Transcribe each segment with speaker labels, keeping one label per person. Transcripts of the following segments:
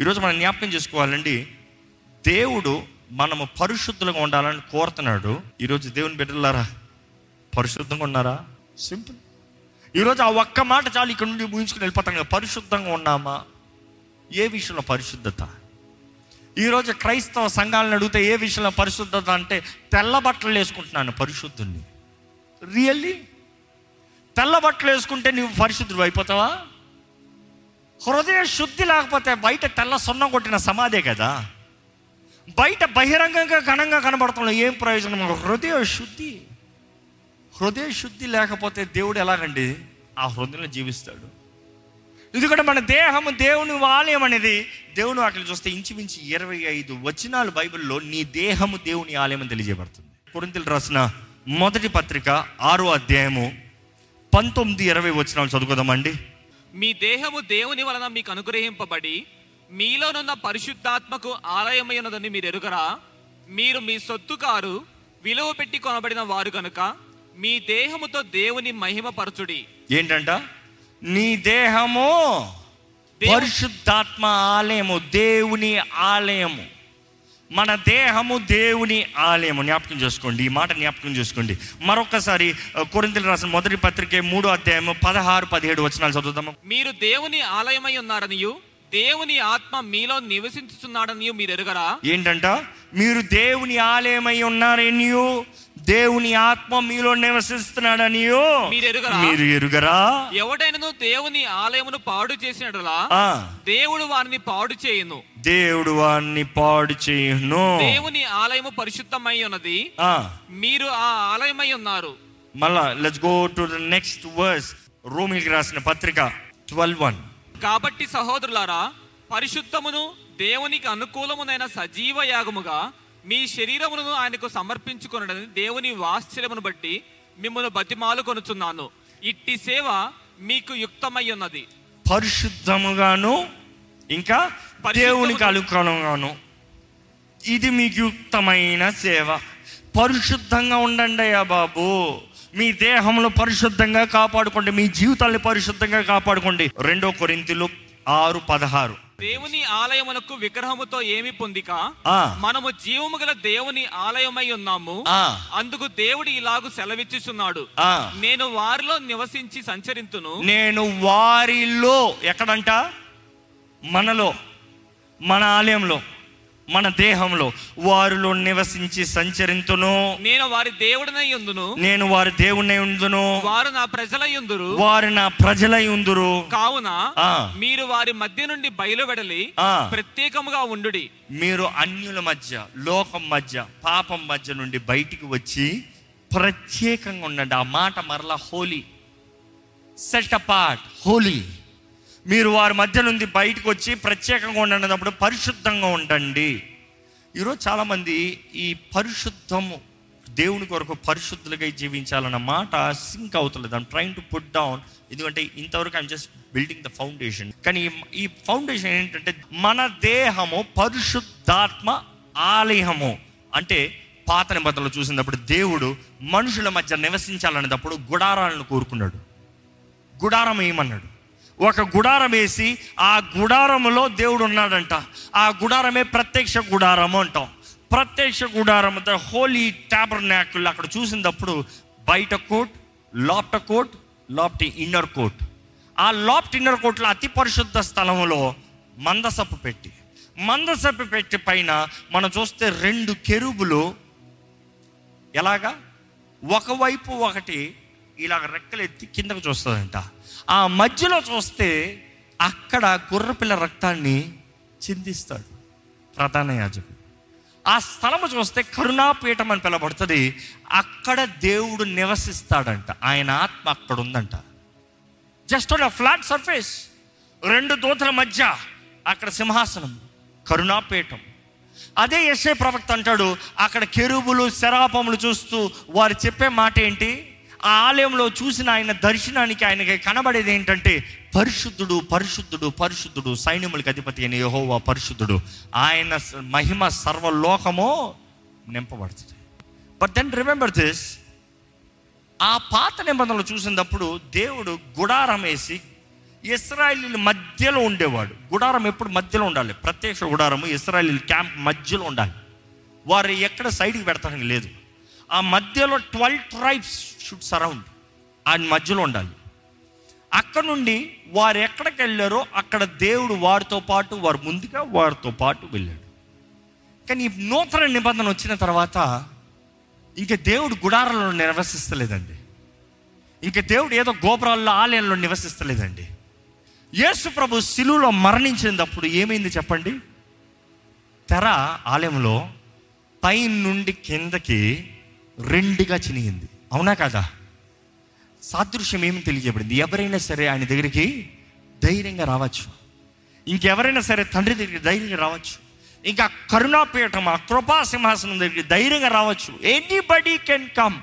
Speaker 1: ఈరోజు మనం జ్ఞాపకం చేసుకోవాలండి దేవుడు మనము పరిశుద్ధులుగా ఉండాలని కోరుతున్నాడు. ఈరోజు దేవుని బిడ్డలారా పరిశుద్ధంగా ఉన్నారా? సింపుల్. ఈరోజు ఆ ఒక్క మాట చాలు ఇక్కడ నుండి ఊహించుకుని వెళ్ళిపోతాం కదా పరిశుద్ధంగా ఉన్నామా? ఏ విషయంలో పరిశుద్ధత? ఈరోజు క్రైస్తవ సంఘాలను అడిగితే ఏ విషయంలో పరిశుద్ధత అంటే తెల్ల బట్టలు వేసుకుంటున్నాను పరిశుద్ధుణ్ణి. రియల్లీ? తెల్ల బట్టలు వేసుకుంటే నువ్వు పరిశుద్ధుడు అయిపోతావా? హృదయ శుద్ధి లేకపోతే బయట తెల్ల సున్నం కొట్టిన సమాధే కదా. బయట బహిరంగంగా ఘనంగా కనబడుతున్నాం ఏం ప్రయోజనం? హృదయ శుద్ధి. హృదయ శుద్ధి లేకపోతే దేవుడు ఎలాగండి ఆ హృదయంలో జీవిస్తాడు. ఎందుకంటే మన దేహము దేవుని ఆలయం అనేది దేవుని వాటిని చూస్తే ఇంచుమించి ఇరవై ఐదు వచనాలు బైబిల్లో నీ దేహము దేవుని ఆలయం అని తెలియజేయబడుతుంది. కొరింతలు రాసిన మొదటి పత్రిక ఆరో అధ్యాయము పంతొమ్మిది ఇరవై వచనాలు చదువుకుందామండి.
Speaker 2: మీ దేహము దేవుని వలన మీకు అనుగ్రహింపబడి మీలోనున్న పరిశుద్ధాత్మకు ఆలయమైనదని మీరు ఎరుగరా? మీరు మీ సొత్తు కారు విలువ పెట్టి కొనబడిన వారు కనుక మీ దేహముతో దేవుని మహిమపరచుడి.
Speaker 1: ఏంటంట? నీ దేహము పరిశుద్ధాత్మ ఆలయము దేవుని ఆలయము. మన దేహము దేవుని ఆలయము. జ్ఞాపకం చేసుకోండి ఈ మాట జ్ఞాపకం చేసుకోండి. మరొకసారి కొరింతలు రాసిన మొదటి పత్రిక మూడో అధ్యాయము పదహారు పదిహేడు వచనాలు చదువుతాము
Speaker 2: మీరు దేవుని ఆలయమై ఉన్నారనియు దేవుని ఆత్మ మీలో నివసించుచున్నాడనియు మీరు ఎరుగరా?
Speaker 1: ఏంటంట? మీరు దేవుని ఆలయమై ఉన్నారనియో దేవుని ఆత్మ మీలో నివసిస్తున్నాడనియో
Speaker 2: మీరు ఎరుగరా?
Speaker 1: మీరు ఎరుగరా?
Speaker 2: ఎవడైనను దేవుని ఆలయమును పాడు చేసినట్లా
Speaker 1: ఆ,
Speaker 2: దేవుడు వారిని పాడు చేయును.
Speaker 1: దేవుడు వారిని పాడు చేయను.
Speaker 2: దేవుని ఆలయము పరిశుద్ధమై ఉన్నది. మీరు ఆ ఆలయమై ఉన్నారు.
Speaker 1: మళ్ళా let's go to the next verse రోమిల్కి రాసిన పత్రిక ట్వెల్వ్ వన్
Speaker 2: కాబట్టి సహోదరులారా పరిశుద్ధమును దేవునికి అనుకూలమునైన సజీవ యాగముగా మీ శరీరమును ఆయనకు సమర్పించుకొనడని దేవుని వాత్సల్యమును బట్టి మిమ్మల్ని బతిమాలు కొనుచున్నాను. ఇట్టి సేవ మీకు యుక్తమై ఉన్నది.
Speaker 1: పరిశుద్ధముగాను ఇంకా దేవునికి అనుకూలంగాను ఇది మీకు యుక్తమైన సేవ. పరిశుద్ధంగా ఉండండి అయ్యా బాబు. మీ దేహంలో పరిశుద్ధంగా కాపాడుకోండి. మీ జీవితాన్ని పరిశుద్ధంగా కాపాడుకోండి. రెండో కొరింతిలో ఆరు పదహారు.
Speaker 2: దేవుని ఆలయమునకు విగ్రహముతో ఏమి పొందిక. మనము జీవము గల దేవుని ఆలయమై ఉన్నాము. అందుకు దేవుడు ఇలాగు సెలవిచ్చుచున్నాడు. నేను వారిలో నివసించి సంచరింతును
Speaker 1: నేను వారిలో ఎక్కడంట మనలో మన ఆలయంలో మన దేహంలో వారిలో నివసించి సంచరింతును.
Speaker 2: నేను వారి దేవుడినై ఉందును.
Speaker 1: నేను వారి దేవుని ఉందును.
Speaker 2: వారు నా ప్రజలై ఉందురు.
Speaker 1: వారి నా ప్రజలై ఉందురు.
Speaker 2: కావున. మీరు వారి మధ్య నుండి బయలువెడలి. ప్రత్యేకముగా ఉండుడి.
Speaker 1: మీరు అన్యుల మధ్య లోకం మధ్య పాపం మధ్య నుండి బయటికి వచ్చి ప్రత్యేకంగా ఉండండి. ఆ మాట మరలా హోలీ. Set apart. హోలీ. మీరు వారి మధ్య నుండి బయటకు వచ్చి ప్రత్యేకంగా ఉండేటప్పుడు పరిశుద్ధంగా ఉండండి. ఈరోజు చాలామంది ఈ పరిశుద్ధము దేవుని కొరకు పరిశుద్ధులుగా జీవించాలన్న మాట సింక్ అవుతలేదు. I'm trying to put down ఎందుకంటే ఇంతవరకు I'm just building the foundation కానీ ఈ- ఫౌండేషన్ ఏంటంటే మన దేహము పరిశుద్ధాత్మ ఆలయము. అంటే పాత నిబంధనలు చూసినప్పుడు దేవుడు మనుషుల మధ్య నివసించాలనేటప్పుడు గుడారాలను కోరుకున్నాడు. గుడారం ఏమన్నాడు? ఒక గుడారం వేసి ఆ గుడారంలో దేవుడు ఉన్నాడంట ఆ గుడారమే ప్రత్యక్ష గుడారము అంటాం. ప్రత్యక్ష గుడారం ద హోలీ ట్యాబర్ నాకుల్ అక్కడ చూసినప్పుడు బయట కోట్ లోప్ట కోట్ లోప్ట్ ఇన్నర్ కోట్ ఆ లోప్ట్ ఇన్నర్ కోట్లో అతి పరిశుద్ధ స్థలంలో మందసపు పెట్టి. మందసపు పెట్టి పైన మనం చూస్తే రెండు కెరుబులు. ఎలాగా? ఒకవైపు ఒకటి ఇలాగ రెక్కలు ఎత్తి కిందకు చూస్తుందంట. ఆ మధ్యలో చూస్తే అక్కడ గుర్రపిల్ల రక్తాన్ని చిందిస్తాడు ప్రధాన యాజకుడు. ఆ స్థలము చూస్తే కరుణాపీఠం అని పిలబడుతుంది అక్కడ దేవుడు నివసిస్తాడంట. ఆయన ఆత్మ అక్కడ ఉందంట. జస్ట్ ఆన్ ఫ్లాట్ సర్ఫేస్ రెండు దూతల మధ్య అక్కడ సింహాసనం కరుణాపీఠం. అదే ఎస్ఏ ప్రవక్త అంటాడు అక్కడ కెరుబులు శరాపములు చూస్తూ వారు చెప్పే మాట ఏంటి ఆ ఆలయంలో చూసిన ఆయన దర్శనానికి ఆయనకి కనబడేది ఏంటంటే పరిశుద్ధుడు పరిశుద్ధుడు పరిశుద్ధుడు సైన్యములకు అధిపతి అయిన యహోవా పరిశుద్ధుడు. ఆయన మహిమ సర్వలోకము నింపబడుతుంది. బట్ దెన్ రిమెంబర్ దిస్ ఆ పాత నిబంధనలు చూసినప్పుడు దేవుడు గుడారం వేసి ఇస్రాయలీల మధ్యలో ఉండేవాడు. గుడారం ఎప్పుడు మధ్యలో ఉండాలి? ప్రత్యక్ష గుడారము ఇస్రాయలీల క్యాంప్ మధ్యలో ఉండాలి. వారు ఎక్కడ సైడ్కి పెడతానికి లేదు. ఆ మధ్యలో ట్వెల్వ్ ట్రైబ్స్ షుడ్ సరౌండ్ ఆయన మధ్యలో ఉండాలి. అక్కడ నుండి వారు ఎక్కడికి వెళ్ళారో అక్కడ దేవుడు వారితో పాటు వారు ముందుగా వారితో పాటు వెళ్ళాడు. కానీ ఈ నూతన నిబంధన వచ్చిన తర్వాత ఇంక దేవుడు గుడారంలో నివసిస్తలేదండి. ఇంక దేవుడు ఏదో గోపురాల్లో ఆలయంలో నివసిస్తలేదండి. యేసు ప్రభు శిలువులో మరణించినప్పుడు ఏమైంది చెప్పండి? తెర ఆలయంలో పై నుండి కిందకి రెండుగా చినిగింది. అవునా కదా? సాదృశ్యం ఏమి తెలియజేయబడింది? ఎవరైనా సరే ఆయన దగ్గరికి ధైర్యంగా రావచ్చు. ఇంకెవరైనా సరే తండ్రి దగ్గరికి ధైర్యంగా రావచ్చు. ఇంకా కరుణాపీఠం ఆ కృపా సింహాసనం దగ్గరికి ధైర్యంగా రావచ్చు. ఎనీబడి కెన్ కమ్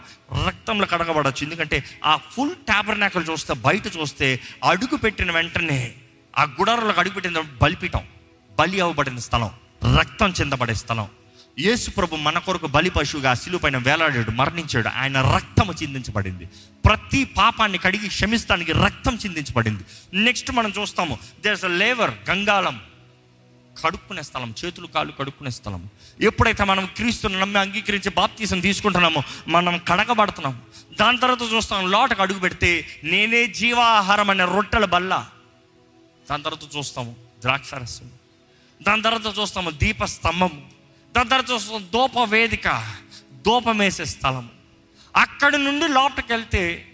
Speaker 1: రక్తంలో కడగబడచ్చు ఎందుకంటే ఆ ఫుల్ ట్యాబర్నాకల్ చూస్తే బయట చూస్తే అడుగు పెట్టిన వెంటనే ఆ గుడారంలోకి అడుగు పెట్టిన బలిపీఠం బలి అవ్వబడిన స్థలం రక్తం చెందబడే స్థలం. యేసు ప్రభు మన కొరకు బలి పశువుగా శిలువు పైన వేలాడాడు మరణించాడు. ఆయన రక్తము చిందించబడింది. ప్రతి పాపాన్ని కడిగి క్షమిస్తానికి రక్తం చిందించబడింది. నెక్స్ట్ మనం చూస్తాము దేర్స్ అ లేవర్ గంగాళం. కడుక్కునే స్థలం చేతులు కాళ్ళు కడుక్కునే స్థలం. ఎప్పుడైతే మనం క్రీస్తుని నమ్మి అంగీకరించి బాప్తీసం తీసుకుంటున్నామో మనం కడగబడుతున్నాం. దాని తర్వాత చూస్తాం లోటకు అడుగు పెడితే నేనే జీవాహారం అనే రొట్టెల బల్ల. దాని తర్వాత చూస్తాము ద్రాక్షారసం. దాని తర్వాత చూస్తాము దీపస్తంభం దాని తర్వాత చూస్తాం దూప వేదిక దూపం వేసే స్థలం అక్కడి నుండి లోపలికి వెళ్తే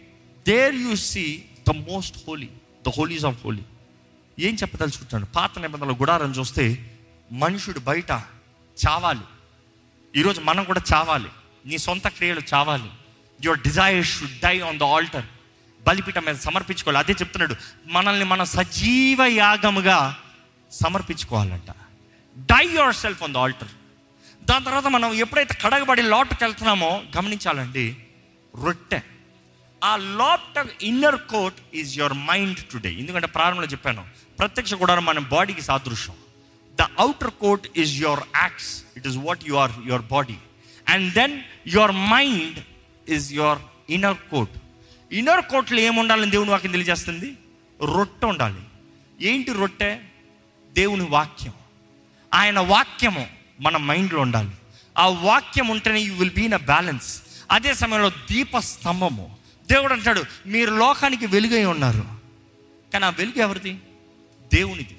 Speaker 1: there you see the most holy the holies of holy ఏం చెప్పదలుచుకుంటాను పాత నిబంధనల గుడారం చూస్తే మనుషుడు బయట చావాలి. ఈరోజు మనం కూడా చావాలి. నీ సొంత క్రియలు చావాలి. Your desire should die on the altar బలిపీఠం మీద సమర్పించుకోవాలి. అదే చెప్తున్నాడు. మనల్ని మన సజీవ యాగముగా సమర్పించుకోవాలంట. Die yourself on the altar దాని తర్వాత మనం ఎప్పుడైతే కడగబడి లోటుకి వెళ్తున్నామో గమనించాలండి రొట్టె. ఆ lot inner court is your mind today ఎందుకంటే ప్రారంభంలో చెప్పాను ప్రత్యక్ష గుడారం మన బాడీకి సాదృశ్యం. The outer court is your acts it is what you are your body and then your mind is your inner court inner కోట్లో ఏముండాలని దేవుని వాక్యం తెలియజేస్తుంది? రొట్టె ఉండాలి. ఏంటి రొట్టె? దేవుని వాక్యం. ఆయన వాక్యము. మన మైండ్లో ఉండాలి. ఆ వాక్యం ఉంటేనే you will be in a balance అదే సమయంలో దీప స్తంభము. దేవుడు అంటాడు మీరు లోకానికి వెలుగై ఉన్నారు. కానీ ఆ వెలుగు ఎవరిది? దేవునిది.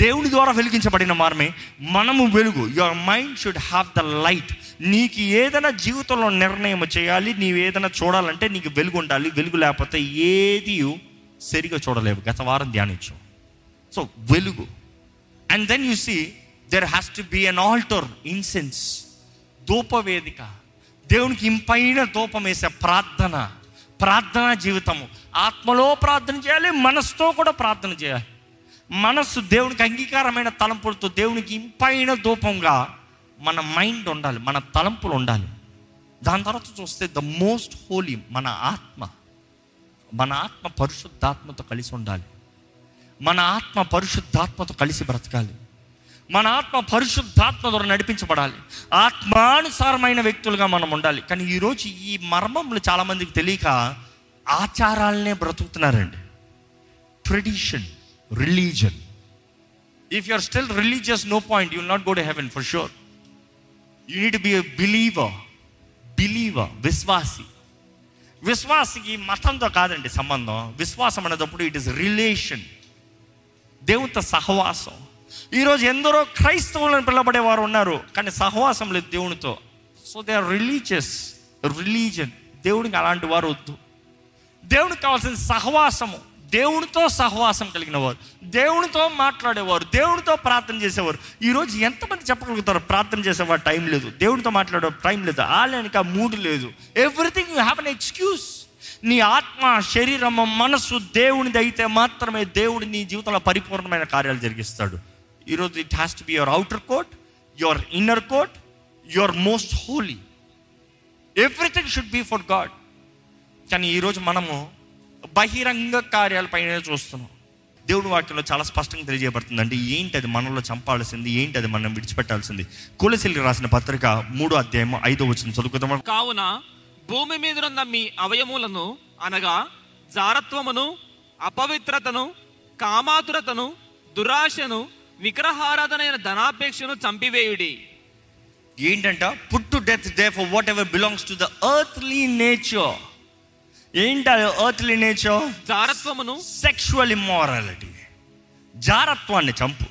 Speaker 1: దేవుని ద్వారా వెలిగించబడిన మార్మే మనము వెలుగు. Your mind should have the light నీకు ఏదైనా జీవితంలో నిర్ణయం చేయాలి నీవు ఏదైనా చూడాలంటే నీకు వెలుగు ఉండాలి. వెలుగు లేకపోతే ఏది సరిగా చూడలేవు. గత వారం ధ్యానించు. సో వెలుగు. And then you see there has to be an altar incense ధూపవేదిక. దేవునికి ఇంపైన ధూపం వేసే ప్రార్థన ప్రార్థనా జీవితము. ఆత్మలో ప్రార్థన చేయాలి మనసుతో కూడా ప్రార్థన చేయాలి. మనస్సు దేవునికి అంగీకారమైన తలంపులతో దేవునికి ఇంపైన ధూపంగా మన మైండ్ ఉండాలి మన తలంపులు ఉండాలి. దాని తర్వాత చూస్తే ద మోస్ట్ హోలీ మన ఆత్మ. మన ఆత్మ పరిశుద్ధాత్మతో కలిసి ఉండాలి. మన ఆత్మ పరిశుద్ధాత్మతో కలిసి బ్రతకాలి. మన ఆత్మ పరిశుద్ధాత్మ ద్వారా నడిపించబడాలి. ఆత్మానుసారమైన వ్యక్తులుగా మనం ఉండాలి. కానీ ఈరోజు ఈ మర్మములు చాలామందికి తెలియక ఆచారాలనే బ్రతుకుతున్నారండి. Tradition religion if you are still religious no point you not go to heaven for sure you need be believer believer విశ్వాసి. విశ్వాసికి మతంతో కాదండి సంబంధం. విశ్వాసం అనేటప్పుడు ఇట్ ఇస్ రిలేషన్ దేవునితో సహవాసం. ఈరోజు ఎందరో క్రైస్తవులను పిలబడేవారు ఉన్నారు కానీ సహవాసం లేదు దేవునితో. So they are religious religion దేవునికి అలాంటి వారు వద్దు. దేవునికి కావాల్సిన సహవాసము దేవునితో సహవాసం కలిగిన వారు దేవునితో మాట్లాడేవారు దేవునితో ప్రార్థన చేసేవారు. ఈరోజు ఎంతమంది చెప్పగలుగుతారు ప్రార్థన చేసేవారు టైం లేదు. దేవునితో మాట్లాడే టైం లేదు ఆలయానికి ఆ మూడు లేదు. Everything you have an excuse నీ ఆత్మ శరీరము మనస్సు దేవునిది అయితే మాత్రమే దేవుడు నీ జీవితంలో పరిపూర్ణమైన కార్యాలు జరిగిస్తాడు. ఈరోజు it has to be your outer court your inner court your most holy everything should be for God కానీ ఈరోజు మనము బహిరంగ కార్యాలపైన చూస్తున్నాం. దేవుడి వాక్యంలో చాలా స్పష్టంగా తెలియజేయబడుతుందండి. ఏంటి అది మనలో చంపాల్సింది? ఏంటి అది మనం విడిచిపెట్టాల్సింది? కులసిల్లి రాసిన పత్రిక మూడో అధ్యాయం ఐదో వచ్చిన చదువుకుందాం
Speaker 2: కావున భూమి మీదనున్న మీ అవయములను అనగా జారత్వమును అపవిత్రతను కామాతురతను దురాశను విగ్రహారాధనైన ధనాపేక్షను చంపివేయుడి.
Speaker 1: ఏంటంట? Put to death therefore whatever belongs to the earthly nature ఏంటి ఎర్త్లీ నేచర్
Speaker 2: జారత్వమును
Speaker 1: సెక్షువల్ ఇమ్మారాలిటీ జారత్వాన్ని చంపు.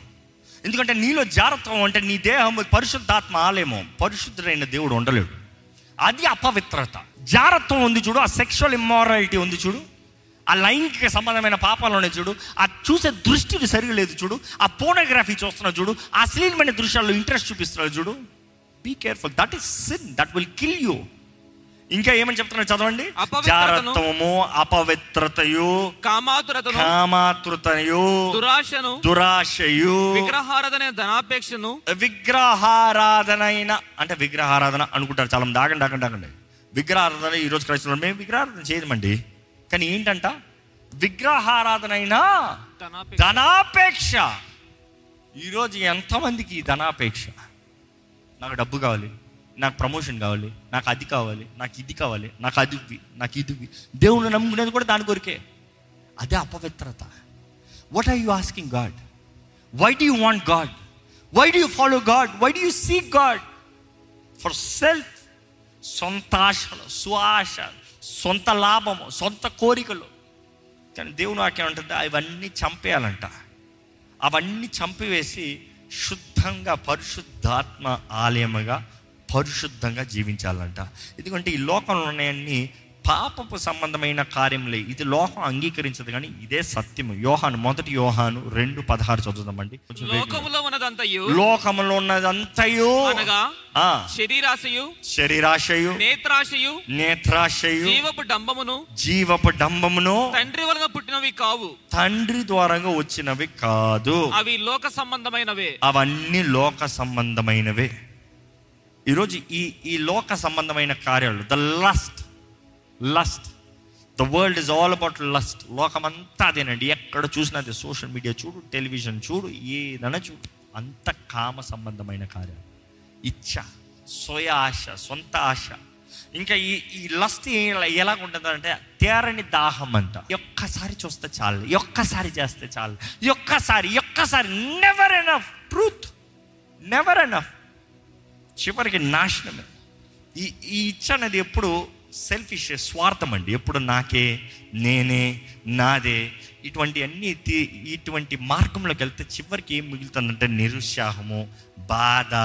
Speaker 1: ఎందుకంటే నీలో జారత్వం అంటే నీ దేహం పరిశుద్ధాత్మ ఆలేమో పరిశుద్ధుడైన దేవుడు ఉండలేడు. అది అపవిత్రత. జారత్వం ఉంది చూడు ఆ సెక్షువల్ ఇమ్మారాలిటీ ఉంది చూడు. ఆ లైంగిక సంబంధమైన పాపాలు ఉన్నాయి చూడు ఆ చూసే దృష్టి సరిగా లేదు చూడు ఆ పోనోగ్రఫీ చూస్తున్నావు చూడు ఆ అశ్లీలమైన దృశ్యాల్లో ఇంట్రెస్ట్ చూపిస్తున్నాడు చూడు. Be careful that is sin that will kill you ఇంకా ఏమని చెప్తున్నాడు చదవండి? జారత్వము అపవిత్రతయు
Speaker 2: కామాతురతను.
Speaker 1: కామాతృతయు
Speaker 2: దురాశను.
Speaker 1: దురాశయు.
Speaker 2: విగ్రహారాధనైన ధనాపేక్షను.
Speaker 1: విగ్రహారాధనైన అంటే విగ్రహారాధన అనుకుంటారు చాలా మంది ఆగండి ఆగండి ఆగండి. విగ్రహారాధన ఈరోజు క్రైస్తవులు మేము విగ్రహారాధన చేయమండి. కానీ ఏంటంట? విగ్రహారాధనైనా
Speaker 2: ధనాపేక్ష.
Speaker 1: ధనాపేక్ష. ఈరోజు ఎంతమందికి ధనాపేక్ష? నాకు డబ్బు కావాలి నాకు ప్రమోషన్ కావాలి నాకు అది కావాలి నాకు ఇది కావాలి నాకు అది నాకు ఇది. దేవుని నమ్ముకునేది కూడా దాని కొరికే. అదే అపవిత్రత. What are you asking God why do you want God why do you follow God why do you seek God for self సొంత ఆశలు స్వాశ సొంత లాభము సొంత కోరికలు. కానీ దేవుని వాక్యం ఉంటుంది అవన్నీ చంపేయాలంట. అవన్నీ చంపివేసి శుద్ధంగా పరిశుద్ధాత్మ ఆలయముగా పరిశుద్ధంగా జీవించాలంట. ఎందుకంటే ఈ లోకంలో ఉన్నాయన్నీ పాపపు సంబంధమైన కార్యములే. ఇది లోకం అంగీకరించదు కానీ ఇదే సత్యము. యోహాను మొదటి యోహాను రెండు పదహారు చదువుదామండి.
Speaker 2: లోకములో ఉన్నదంతయు?
Speaker 1: లోకములో ఉన్నదంతయు.
Speaker 2: అనగా శరీరాశయు?
Speaker 1: శరీరాశయు.
Speaker 2: నేత్రాశయు?
Speaker 1: నేత్రాశయు.
Speaker 2: జీవపు డంబమును?
Speaker 1: జీవపు డంబమును.
Speaker 2: తండ్రి వలన పుట్టినవి కావు.
Speaker 1: తండ్రి ద్వారంగా వచ్చినవి కాదు.
Speaker 2: అవి లోక సంబంధమైనవే.
Speaker 1: అవన్నీ లోక సంబంధమైనవే. ఈరోజు ఈ ఈ లోక సంబంధమైన కార్యాలు the lust lust the world is all about lust లోకమంతా అదేనండి. ఎక్కడ చూసినా అదే సోషల్ మీడియా చూడు టెలివిజన్ చూడు ఏదైనా చూడు. అంత కామ సంబంధమైన కార్యాలు. ఇచ్చ స్వయ ఆశ సొంత ఆశ. ఇంకా ఈ ఈ లస్ట్ ఎలా ఉంటుందంటే తేరని దాహం అంట. ఒక్కసారి చూస్తే చాలు. ఒక్కసారి చేస్తే చాలు. ఒక్కసారి ఒక్కసారి never enough truth never enough చివరికి నాశనమే. ఈ ఈ ఇచ్చ అనేది ఎప్పుడు సెల్ఫిష్ స్వార్థం అండి ఎప్పుడు నాకే నేనే నాదే ఇటువంటి అన్ని ఇటువంటి మార్గంలోకి వెళ్తే చివరికి ఏం మిగులుతుందంటే నిరుత్సాహము బాధ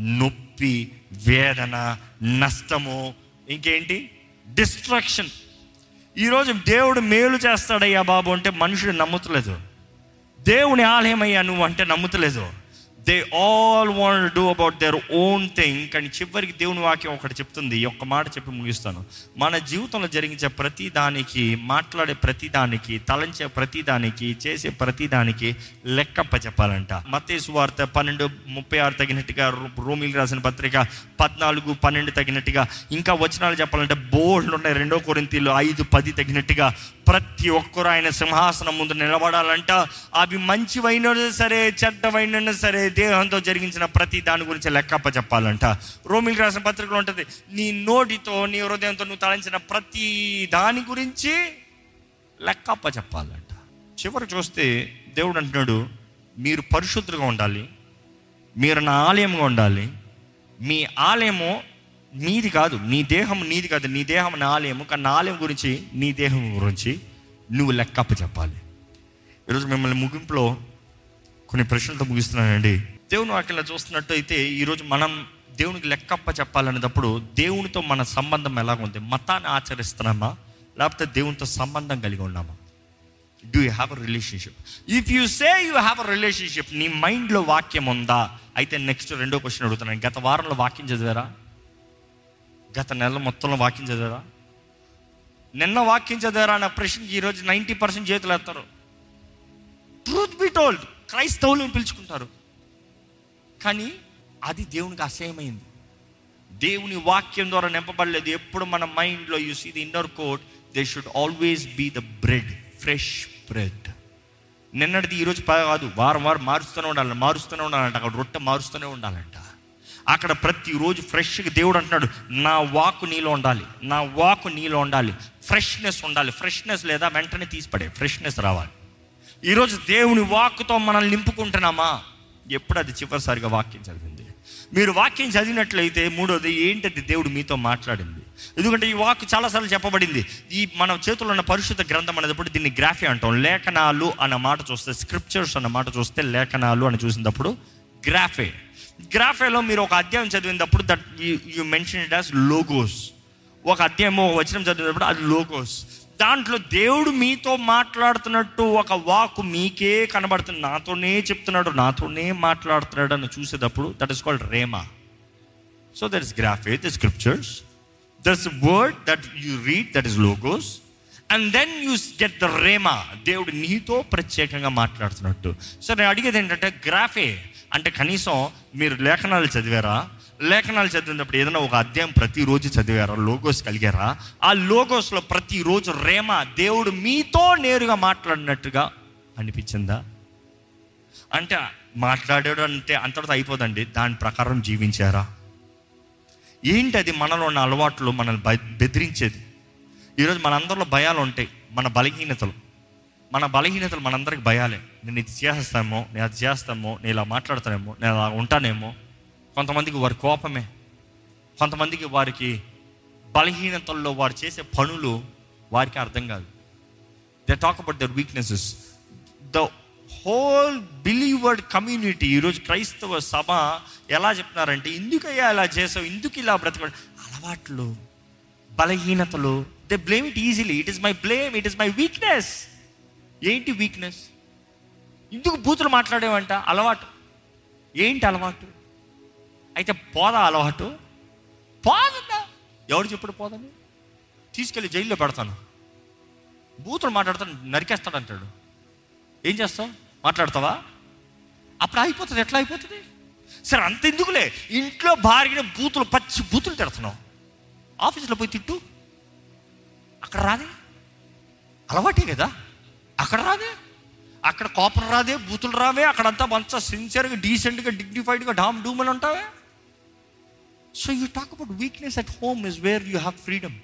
Speaker 1: నొప్పి వేదన నష్టము ఇంకేంటి? డిస్ట్రాక్షన్ ఈరోజు దేవుడు మేలు చేస్తాడయ్యా బాబు అంటే మనుషుడు నమ్ముతలేదు. దేవుని ఆలయమయ్యా నువ్వు అంటే నమ్ముతలేదు. They all want do about their own thing కానీ చివరికి దేవుని వాక్యం ఒకటి చెప్తుంది. ఈ ఒక్క మాట చెప్పి ముగిస్తాను. మన జీవితంలో జరిగించే ప్రతి దానికి మాట్లాడే ప్రతి దానికి తలంచే ప్రతి దానికి చేసే ప్రతి దానికి లెక్కప్ప చెప్పాలంట. మతేసు వార్త పన్నెండు ముప్పై ఆరు తగినట్టుగా రోమిల్ రాసిన పత్రిక పద్నాలుగు పన్నెండు తగినట్టుగా ఇంకా వచనాలు చెప్పాలంటే బోర్డులు ఉన్నాయి. రెండో కొరింతీలు ఐదు పది తగినట్టుగా ప్రతి ఒక్కరు ఆయన సింహాసనం ముందు నిలబడాలంట. అవి మంచివైనా సరే చెడ్డవైనా సరే దేహంతో జరిగించిన ప్రతి దాని గురించి లెక్కప్ప చెప్పాలంట. రోమిల్ రాసిన పత్రికలో ఉంటుంది నీ నోటితో నీ హృదయంతో నువ్వు తలంచిన ప్రతి దాని గురించి లెక్కప్ప చెప్పాలంట. చివరి చూస్తే దేవుడు అంటున్నాడు మీరు పరిశుద్ధులుగా ఉండాలి మీరు నా ఆలయంగా ఉండాలి మీ ఆలయము నీది కాదు నీ దేహం నీది కాదు నీ దేహం నా ఆలయము కానీ నా ఆలయం గురించి నీ దేహం గురించి నువ్వు లెక్కప్ప చెప్పాలి. ఈరోజు మిమ్మల్ని ముగింపులో కొన్ని ప్రశ్నలతో ముగిస్తున్నానండి. దేవుని వాక్యంలో చూస్తున్నట్టు అయితే ఈరోజు మనం దేవునికి లెక్కప్ప చెప్పాలనేటప్పుడు దేవునితో మన సంబంధం ఎలా ఉంది? మతాన్ని ఆచరిస్తున్నామా? లేకపోతే దేవునితో సంబంధం కలిగి ఉన్నామా? Do you have a relationship if you say you have a relationship నీ మైండ్లో వాక్యం ఉందా? అయితే నెక్స్ట్ రెండో క్వశ్చన్ అడుగుతున్నాను. గత వారంలో వాక్యం చదివారా? గత నెల మొత్తంలో వాక్యం చదివారా? నిన్న వాక్యం చదివారా అన్న ప్రశ్నకి ఈరోజు నైంటీ పర్సెంట్ చేతులు ఎత్తారు. ట్రూత్ బి టోల్డ్ క్రైస్తవులను పిలుచుకుంటారు. కానీ అది దేవునికి అసహ్యమైంది. దేవుని వాక్యం ద్వారా నింపబడలేదు. ఎప్పుడు మన మైండ్లో you see the inner court they should always be the bread fresh bread నిన్నటిది ఈరోజు కాదు వారం వారం మారుస్తూనే ఉండాలి మారుస్తూనే ఉండాలంట అక్కడ రొట్టె మారుస్తూనే ఉండాలంట. అక్కడ ప్రతిరోజు ఫ్రెష్గా దేవుడు అంటున్నాడు నా వాకు నీలో ఉండాలి నా వాకు నీలో ఉండాలి ఫ్రెష్నెస్ ఉండాలి ఫ్రెష్నెస్ లేదా వెంటనే తీసిపడే ఫ్రెష్నెస్ రావాలి. ఈరోజు దేవుని వాక్కుతో మనల్ని నింపుకుంటున్నామా? ఎప్పుడు అది చివరిసారిగా వాక్యం చదివింది. మీరు వాక్యం చదివినట్లయితే మూడోది ఏంటది దేవుడు మీతో మాట్లాడింది? ఎందుకంటే ఈ వాక్ చాలాసార్లు చెప్పబడింది. ఈ మన చేతుల్లో ఉన్న పరిశుద్ధ గ్రంథం అనేటప్పుడు దీన్ని గ్రాఫీ అంటాం. లేఖనాలు అన్న మాట చూస్తే స్క్రిప్చర్స్ అన్న మాట చూస్తే లేఖనాలు అని చూసినప్పుడు గ్రాఫే. గ్రాఫేలో మీరు ఒక అధ్యాయం చదివినప్పుడు that you mention it as logos ఒక అధ్యాయం ఒక వచనం చదివినప్పుడు అది లోగోస్ దాంట్లో దేవుడు మీతో మాట్లాడుతున్నట్టు ఒక వాక్ మీకే కనబడుతుంది. నాతోనే చెప్తున్నాడు నాతోనే మాట్లాడుతున్నాడు అని చూసేటప్పుడు that is called rhema so that is graphe the scriptures that's word that you read that is logos and then you get the rhema దేవుడు నీతో ప్రత్యేకంగా మాట్లాడుతున్నట్టు. సో నేను అడిగేది ఏంటంటే గ్రాఫే అంటే కనీసం మీరు లేఖనాలు చదివారా? లేఖనాలు చదివినప్పుడు ఏదైనా ఒక అధ్యాయం ప్రతిరోజు చదివారా? లోగోస్ కలిగారా? ఆ లోగోస్లో ప్రతిరోజు రేమ దేవుడు మీతో నేరుగా మాట్లాడినట్టుగా అనిపించిందా? అంటే మాట్లాడాడు అంటే అంతటితో అయిపోదండి. దాని ప్రకారం జీవించారా? ఏంటి అది మనలో ఉన్న అలవాట్లు మనల్ని బెదిరించేది? ఈరోజు మనందరిలో భయాలు ఉంటాయి మన బలహీనతలు. మన బలహీనతలు మనందరికి భయాలే. నేను ఇది చేస్తామో నేను అది చేస్తామో నేను ఇలా మాట్లాడతానేమో నేను అలా ఉంటానేమో. కొంతమందికి వారి కోపమే. కొంతమందికి వారికి బలహీనతల్లో వారు చేసే పనులు వారికి అర్థం కాదు. They talk about their weaknesses the whole believer community ఈరోజు క్రైస్తవ సభ ఎలా చెప్తున్నారంటే ఎందుకయ్యా ఇలా చేసావు? ఎందుకు ఇలా బ్రతక అలవాట్లు బలహీనతలు they blame it easily it is my blame it is my weakness ఏంటి వీక్నెస్ ఎందుకు బూతులు మాట్లాడేవంట అలవాటు. ఏంటి అలవాటు? అయితే పోదా అలవాటు? పోదన్నా ఎవడు చెప్పుడు పోదని? తీసుకెళ్ళి జైల్లో పెడతాను. బూతులు మాట్లాడతాను నరికేస్తాడు అంటాడు ఏం చేస్తావు? మాట్లాడతావా? అప్పుడు అయిపోతుంది ఎట్లా అయిపోతుంది? సరే అంత ఎందుకులే ఇంట్లో భార్యన బూతులు పచ్చి బూతులు తిడుతున్నావు. ఆఫీస్లో పోయి తిట్టు. అక్కడ రాదే అలవాటే కదా? అక్కడ రాదే. అక్కడ కోపం రాదే బూతులు రావే అక్కడంతా మంచి సిన్సియర్గా డీసెంట్గా డిగ్నిఫైడ్గా డామ్ డూమ్ అని ఉంటావే. So you talk about weakness at home is where you have freedom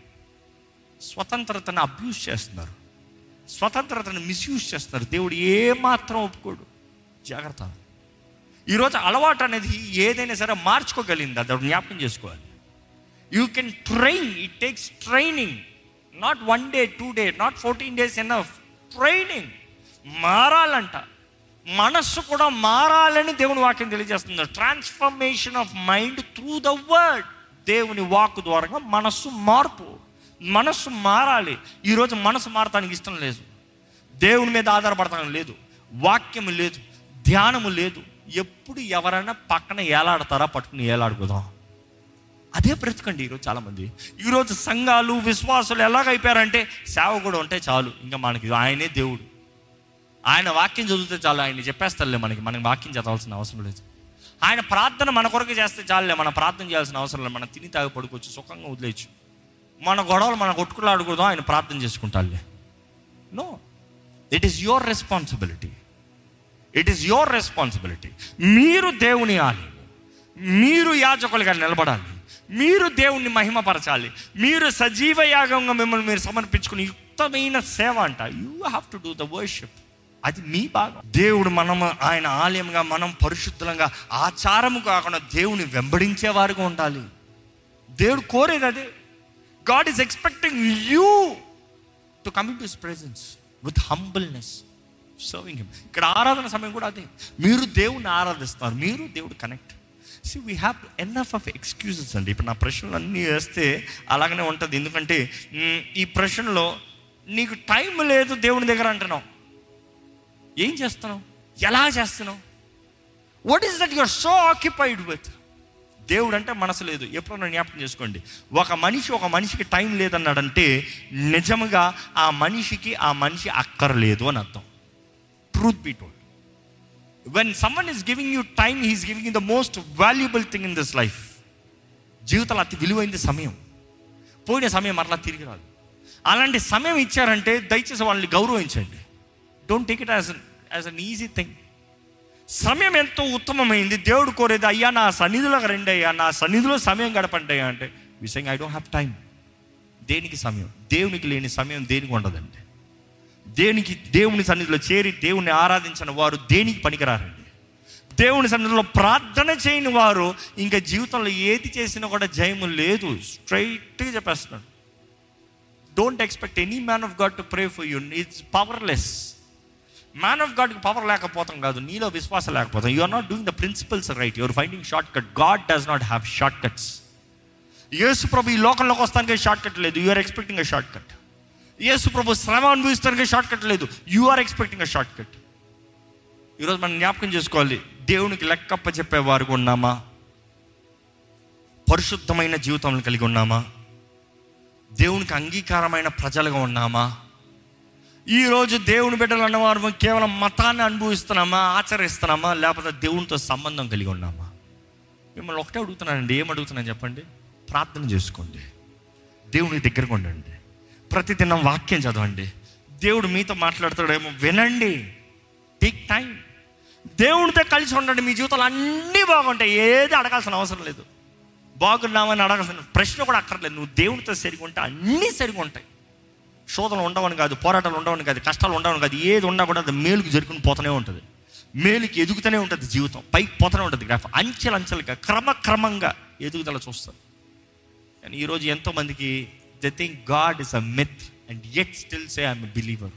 Speaker 1: స్వతంత్రతను abuse చేస్తున్నారు. స్వతంత్రతను మిస్యూజ్ చేస్తున్నారు. దేవుడు ఏమాత్రం ఒప్పుకోడు. జాగ్రత్త. ఈరోజు అలవాటు అనేది ఏదైనా సరే మార్చుకోగలిగింది? అది జ్ఞాపకం చేసుకోవాలి. You can train it takes training not one day two day not fourteen days enough training మారాలంట. మనస్సు కూడా మారాలని దేవుని వాక్యం తెలియజేస్తుంది. Transformation of mind through the word దేవుని వాక్ ద్వారా మనస్సు మార్పు. మనస్సు మారాలి. ఈరోజు మనసు మారటానికి ఇష్టం లేదు. దేవుని మీద ఆధారపడతానికి లేదు. వాక్యము లేదు. ధ్యానము లేదు. ఎప్పుడు ఎవరైనా పక్కన ఏలాడతారా? పట్టుకుని ఏలాడుకుందాం. అదే బ్రతకండి ఈరోజు చాలామంది. ఈరోజు సంఘాలు విశ్వాసులు ఎలాగైపోయారంటే సేవ కూడా ఉంటే చాలు. ఇంకా మనకి ఆయనే దేవుడు. ఆయన వాక్యం చదివితే చాలు. ఆయన చెప్పేస్తారులే మనకి. మనకి వాక్యం చదవాల్సిన అవసరం లేదు. ఆయన ప్రార్థన మన కొరకు చేస్తే చాలులే. మనం ప్రార్థన చేయాల్సిన అవసరం లేదు. మనం తిని తాగి పడుకోవచ్చు సుఖంగా వదిలేయచ్చు. మన గొడవలు మనం కొట్టుకులాడకూడదు ఆయన ప్రార్థన చేసుకుంటారులే. No it is your responsibility it is your responsibility మీరు దేవుని ఆలయం. మీరు యాజకులుగా నిలబడాలి. మీరు దేవుణ్ణి మహిమపరచాలి. మీరు సజీవ యాగంగా మిమ్మల్ని మీరు సమర్పించుకుని యుక్తమైన సేవ అంట. You have to do the worship అది మీ భాగం. దేవుడు మనము ఆయన ఆలయంగా మనం పరిశుద్ధంగా ఆచారము కాకుండా దేవుని వెంబడించేవారుగా ఉండాలి. దేవుడు కోరేది అదే. God is expecting you to coming to his presence with humbleness serving him ఇక్కడ ఆరాధన సమయం కూడా అదే. మీరు దేవుని ఆరాధిస్తారు. మీరు దేవుడు connect see we have enough of excuses అండి. ఇప్పుడు నా ప్రశ్నలు అన్నీ వేస్తే అలాగనే ఉంటుంది. ఎందుకంటే ఈ ప్రశ్నలో నీకు టైం లేదు దేవుని దగ్గర అంటున్నావు. ఏం చేస్తున్నావు? ఎలా చేస్తున్నావు? What is that your so occupied with దేవుడు అంటే మనసు లేదు. ఎప్పుడన్నా జ్ఞాపకం చేసుకోండి. ఒక మనిషి ఒక మనిషికి టైం లేదన్నాడంటే నిజముగా ఆ మనిషికి ఆ మనిషి అక్కర్లేదు అని అర్థం. Truth beat when someone is giving you time he's giving you the most valuable thing in this life జీవితంలో అతి విలువైంది సమయం. పోయిన సమయం మరలా తిరిగి రాదు. అలాంటి సమయం ఇచ్చారంటే దయచేసి వాళ్ళని గౌరవించండి. Don't take it as as an easy thing సమయం ఎంతో ఉత్తమమైంది. దేవుడు కోరేది అయ్యా నా సన్నిధిలో రండి అయ్యా నా సన్నిధిలో సమయం గడపండి అయ్యా. అంటే విషయంగా ఐ డోంట్ హ్యావ్ టైం దేనికి సమయం? దేవునికి లేని సమయం దేనికి ఉండదండి. దేనికి దేవుని సన్నిధిలో చేరి దేవుణ్ణి ఆరాధించిన వారు దేనికి పనికిరారండి? దేవుని సన్నిధిలో ప్రార్థన చేయని వారు ఇంకా జీవితంలో ఏది చేసినా కూడా జయము లేదు. స్ట్రైట్గా చెప్పేస్తున్నాడు. Don't expect any man of God to pray for you it's powerless man of గాడ్కి power లేకపోతాం కాదు. నీలో విశ్వాసం లేకపోతాం you are not doing the principles right your finding short cut God does not have short cuts యేసు ప్రభు ఈ లోకంలోకి వస్తానికి short cut లేదు. You're expecting a short cut యేసు ప్రభు శ్రమ అనుభవిస్తానికి షార్ట్ కట్ లేదు. You are expecting a short cut ఈరోజు మనం జ్ఞాపకం చేసుకోవాలి. దేవునికి లెక్కప్ప చెప్పేవారు ఉన్నామా? పరిశుద్ధమైన జీవితం కలిగి ఉన్నామా? దేవునికి అంగీకారమైన ప్రజలుగా ఉన్నామా? ఈరోజు దేవుని బిడ్డలు అన్నవారు కేవలం మతాన్ని అనుభవిస్తున్నామా? ఆచరిస్తున్నామా? లేకపోతే దేవునితో సంబంధం కలిగి ఉన్నామా? మిమ్మల్ని ఒకటే అడుగుతున్నానండి. ఏం అడుగుతున్నాను చెప్పండి? ప్రార్థన చేసుకోండి. దేవుని దగ్గరకు ఉండండి. ప్రతిదినం వాక్యం చదవండి. దేవుడు మీతో మాట్లాడతాడేమో వినండి టేక్ టైం దేవుడితో కలిసి ఉండండి మీ జీవితాలు అన్నీ బాగుంటాయి ఏది అడగాల్సిన అవసరం లేదు. బాగున్నామని అడగాల్సిన ప్రశ్న కూడా అక్కర్లేదు. నువ్వు దేవునితో సరిగా ఉంటే అన్నీ సరిగా ఉంటాయి. శోధనలు ఉండవని కాదు పోరాటాలు ఉండవని కాదు కష్టాలు ఉండవని కాదు ఏది ఉన్నా కూడా అది మేలుకు జరుపుకుని పోతూనే ఉంటుంది. మేలుకి ఎదుగుతూనే ఉంటుంది జీవితం పైకి పోతూనే ఉంటుంది గ్రాఫ్ అంచెలంచెలుగా క్రమక్రమంగా ఎదుగుదల చూస్తారు. కానీ ఈరోజు ఎంతోమందికి they think God is a myth and yet still say I'm believer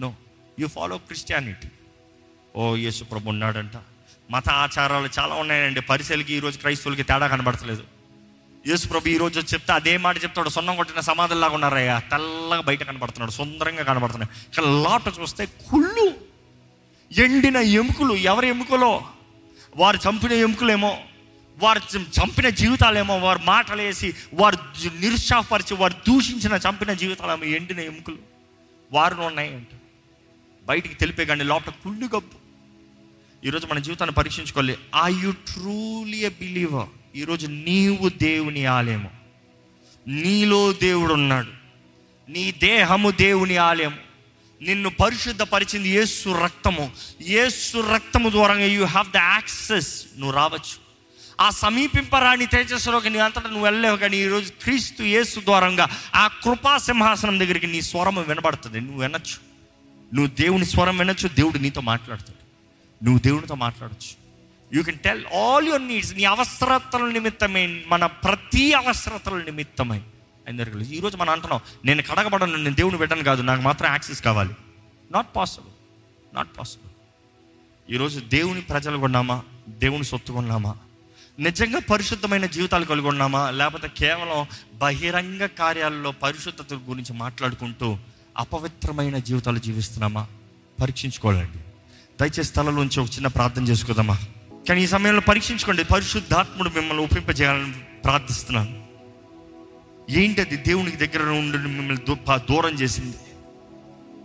Speaker 1: no you follow Christianity ఓ యేసు ప్రభు ఉన్నాడంట. మత ఆచారాలు చాలా ఉన్నాయండి. పరిశీలికి ఈరోజు క్రైస్తవులకి తేడా కనబడతలేదు. యేసు ప్రభు ఈ రోజు చెప్తే అదే మాట చెప్తాడు. సొన్నం కొట్టిన సమాధుల్లాగా ఉన్నారయ్యా తెల్లగా బయట కనబడుతున్నాడు. సుందరంగా కనబడుతున్నాడు. ఇక్కడ లోట చూస్తే కుళ్ళు ఎండిన ఎముకలు. ఎవరి ఎముకలో? వారు చంపిన ఎముకలేమో? వారు చంపిన జీవితాలేమో వారు మాటలేసి వారు నిరుత్సాహపరిచి వారు దూషించిన చంపిన జీవితాలేమో ఎండిన ఎముకలు. వారు ఉన్నాయంట బయటికి తెలిపే కానీ లోపల కుళ్ళు గబ్బు. ఈరోజు మన జీవితాన్ని పరీక్షించుకోవాలి. ఆ యు ట్రూలీ ఎ బిలీవర్ ఈరోజు నీవు దేవుని ఆలయము. నీలో దేవుడు ఉన్నాడు నీ దేహము దేవుని ఆలయం నిన్ను పరిశుద్ధపరిచింది యేసు రక్తము. యేసు రక్తము ద్వారా యూ హ్యావ్ ద యాక్సెస్ నువ్వు రావచ్చు. ఆ సమీపింపరాని తేజస్సులోకి నీ అంతటా నువ్వు వెళ్ళలేవు కానీ ఈరోజు క్రీస్తు యేసు ద్వారంగా ఆ కృపా సింహాసనం దగ్గరికి నీ స్వరం వినబడుతుంది. నువ్వు వినొచ్చు. నువ్వు దేవుని స్వరం వినొచ్చు దేవుడు నీతో మాట్లాడుతాడు. నువ్వు దేవునితో మాట్లాడచ్చు. You can tell all your needs నీ అవసరతల నిమిత్తమై మన ప్రతి అవసరతల నిమిత్తమై. అందరికీ ఈరోజు మనం అంటున్నాం నేను కడగబడను నేను దేవుని బిడ్డను కాదు నాకు మాత్రం యాక్సెస్ కావాలి. నాట్ పాసిబుల్ నాట్ పాసిబుల్ ఈరోజు దేవుని ప్రజలు కొన్నామా? దేవుని సొత్తు కొన్నామా? నిజంగా పరిశుద్ధమైన జీవితాలు కలిగి ఉన్నామా? లేకపోతే కేవలం బహిరంగ కార్యాలలో పరిశుద్ధత గురించి మాట్లాడుకుంటూ అపవిత్రమైన జీవితాలు జీవిస్తున్నామా? పరీక్షించుకోవాలండి. దయచేసి స్థలంలోంచి ఒక చిన్న ప్రార్థన చేసుకుందామా? కానీ ఈ సమయంలో పరీక్షించుకోండి. పరిశుద్ధాత్ముడు మిమ్మల్ని ఒప్పింపజేయాలని ప్రార్థిస్తున్నాను. ఏంటది దేవునికి దగ్గర ఉండి మిమ్మల్ని దూరం చేసింది?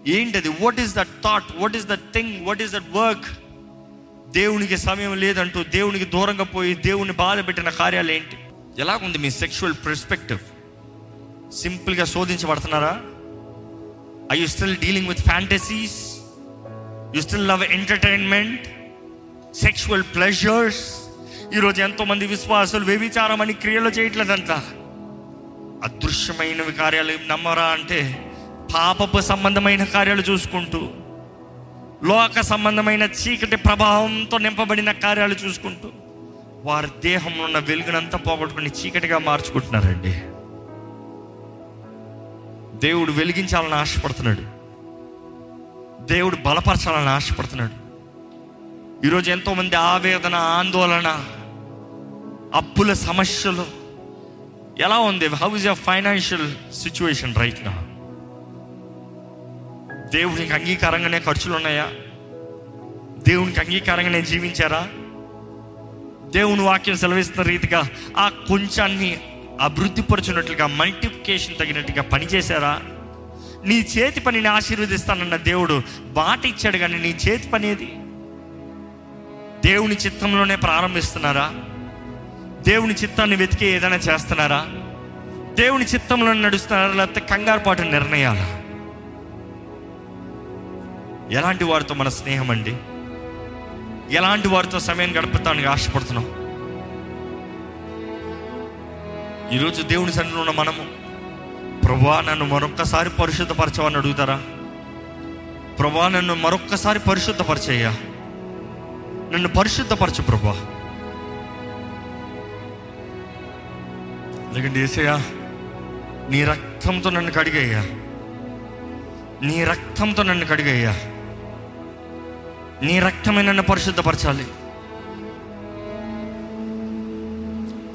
Speaker 1: ఏంటది? What is that thought what is that thing what is that work దేవునికి సమయం లేదంటూ దేవునికి దూరంగా పోయి దేవుని బాధ పెట్టిన కార్యాలు ఏంటి? ఎలాగుంది మీ సెక్షువల్ పర్స్పెక్టివ్ సింపుల్గా శోధించబడుతున్నారా? I you still dealing with fantasies you still love entertainment sexual pleasures ఈరోజు ఎంతోమంది విశ్వాసులు వ్యభిచారం అని క్రియలు చేయట్లేదంట. అదృశ్యమైనవి కార్యాలు నమ్మరా అంటే పాపపు సంబంధమైన కార్యాలు చూసుకుంటూ లోక సంబంధమైన చీకటి ప్రభావంతో నింపబడిన కార్యాలు చూసుకుంటూ వారి దేహంలో ఉన్న వెలుగునంతా పోగొట్టుకుని చీకటిగా మార్చుకుంటున్నారండి. దేవుడు వెలిగించాలని ఆశపడుతున్నాడు. దేవుడు బలపరచాలని ఆశపడుతున్నాడు. ఈరోజు ఎంతోమంది ఆవేదన ఆందోళన అప్పుల సమస్యలు ఎలా ఉంది? How is your financial situation right నా దేవునికి అంగీకారంగానే ఖర్చులు ఉన్నాయా దేవునికి అంగీకారంగానే జీవించారా? దేవుని వాక్యం సెలవిస్తున్న రీతిగా ఆ కొంచాన్ని అభివృద్ధిపరచున్నట్లుగా మల్టిప్లికేషన్ తగినట్టుగా పనిచేశారా? నీ చేతి పనిని ఆశీర్వదిస్తానన్న దేవుడు బాట ఇచ్చాడు కానీ నీ చేతి పని దేవుని చిత్తంలోనే ప్రారంభిస్తున్నారా? దేవుని చిత్తాన్ని వెతికి ఏదైనా చేస్తున్నారా? దేవుని చిత్తంలో నడుస్తున్నారా? లేకపోతే కంగారు పాటు నిర్ణయాలా? ఎలాంటి వారితో మన స్నేహం అండి? ఎలాంటి వారితో సమయం గడపడానికి ఆశపడుతున్నాం? ఈరోజు దేవుని సన్నిధిలో ఉన్న మనము ప్రభా నన్ను మరొక్కసారి పరిశుద్ధపరచవని అడుగుతారా? ప్రభా నన్ను మరొక్కసారి పరిశుద్ధపరచయ్యా. నన్ను పరిశుద్ధపరచు ప్రభా. ఎందుకంటే ఏసయ్యా నీ రక్తంతో నన్ను కడిగయ్యా. నీ రక్తంతో నన్ను కడిగయ్యా. నీ రక్తమే నన్ను పరిశుద్ధపరచాలి.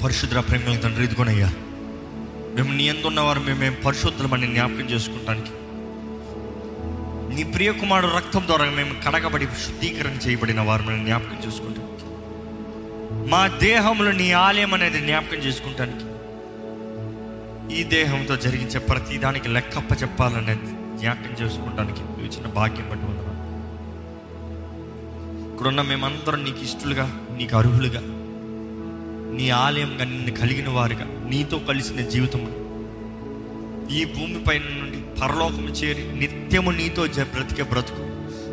Speaker 1: పరిశుద్ధ ప్రేమల తండ్రి ఇదిగోనయ్యా మేము నీ ఎందున్నవారు మేము పరిశుద్ధమని జ్ఞాపకం చేసుకుంటానికి. నీ ప్రియకుమారుడు రక్తం ద్వారా మేము కడగబడి శుద్ధీకరణ చేయబడిన వారు మేము జ్ఞాపకం చేసుకుంటాం మా దేహంలో నీ ఆలయం అనేది జ్ఞాపకం చేసుకుంటానికి. ఈ దేహంతో జరిగించే ప్రతిదానికి లెక్కప్ప చెప్పాలనేది జ్ఞాపకం చేసుకుంటానికి. నువ్వు ఇచ్చిన భాగ్యం బట్టి ఇక్కడున్న మేమందరం నీకు ఇష్టలుగా నీకు అర్హులుగా నీ ఆలయంగా నిన్ను కలిగిన వారుగా నీతో కలిసిన జీవితం ఈ భూమిపై నుండి పరలోకము చేరి నిత్యము నీతో జ- బ్రతికే బ్రతుకు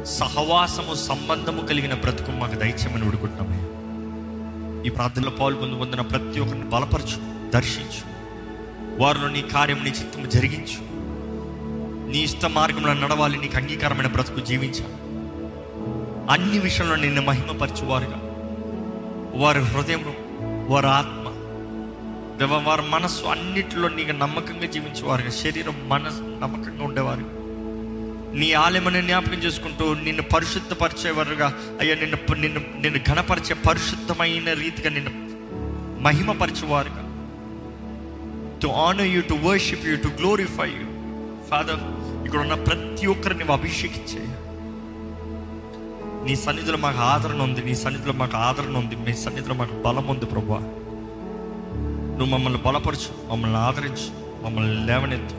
Speaker 1: సహవాసము సంబంధము కలిగిన బ్రతుకు మాకు దైత్యమని విడుకుంటున్నామే ఈ ప్రార్థనలో పాల్గొందు పొందిన ప్రతి ఒక్కరిని బలపరచు దర్శించు. వారిలో నీ కార్యం నీ చిత్తము జరిగించు. నీ ఇష్ట మార్గంలో నడవాలి నీకు అంగీకారమైన బ్రతుకు జీవించాలి అన్ని విషయంలో నిన్ను మహిమపరచువారుగా. వారి హృదయం వారి ఆత్మ దేవా, వారి మనస్సు అన్నిటిలో నీకు నమ్మకంగా జీవించేవారుగా. శరీరం మనసు నమ్మకంగా ఉండేవారు. నీ ఆలయమని జ్ఞాపకం చేసుకుంటూ నిన్ను పరిశుద్ధపరిచేవారుగా. అయ్యా నిన్ను నిన్ను నిన్ను ఘనపరిచే పరిశుద్ధమైన రీతిగా నిన్ను మహిమపరిచేవారుగా. To honour you to worship you to glorify you father ఇక్కడ ఉన్న ప్రతి ఒక్కరిని అభిషేకించేయాలి నీ సన్నిధిలో మాకు ఆదరణ ఉంది నీ సన్నిధిలో మాకు ఆదరణ ఉంది మీ సన్నిధిలో మాకు బలం ఉంది ప్రభా నువ్వు మమ్మల్ని బలపరచు మమ్మల్ని ఆదరించు మమ్మల్ని లేవనెత్తు.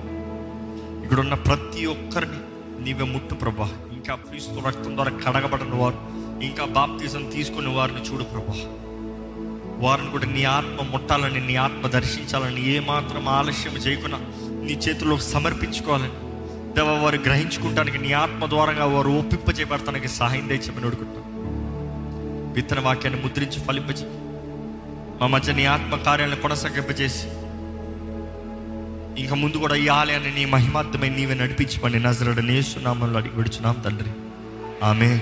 Speaker 1: ఇక్కడున్న ప్రతి ఒక్కరిని నీవే ముట్టు ప్రభా ఇంకా క్రీస్తు రక్తం ద్వారా కడగబడిన వారు ఇంకా బాప్తీసం తీసుకున్న వారిని చూడు ప్రభా వారిని కూడా నీ ఆత్మ ముట్టాలని నీ ఆత్మ దర్శించాలని ఏమాత్రం ఆలస్యం చేయకుండా నీ చేతుల్లో సమర్పించుకోవాలని దేవ వారు గ్రహించుకుంటానికి నీ ఆత్మ ద్వారంగా వారు ఒప్పింపజేయబడతానికి సహాయం తెచ్చమని అడుగుతాం విత్తన వాక్యాన్ని ముద్రించి ఫలింపజే మా మధ్య నీ ఆత్మ కార్యాలను కొనసాగింపజేసి ఇంకా ముందు కూడా ఈ ఆలయాన్ని నీ మహిమార్థమై నీవే నడిపించమని నజరడ నేస్తున్నామని అడిగి విడుచున్నాం తండ్రి. ఆమె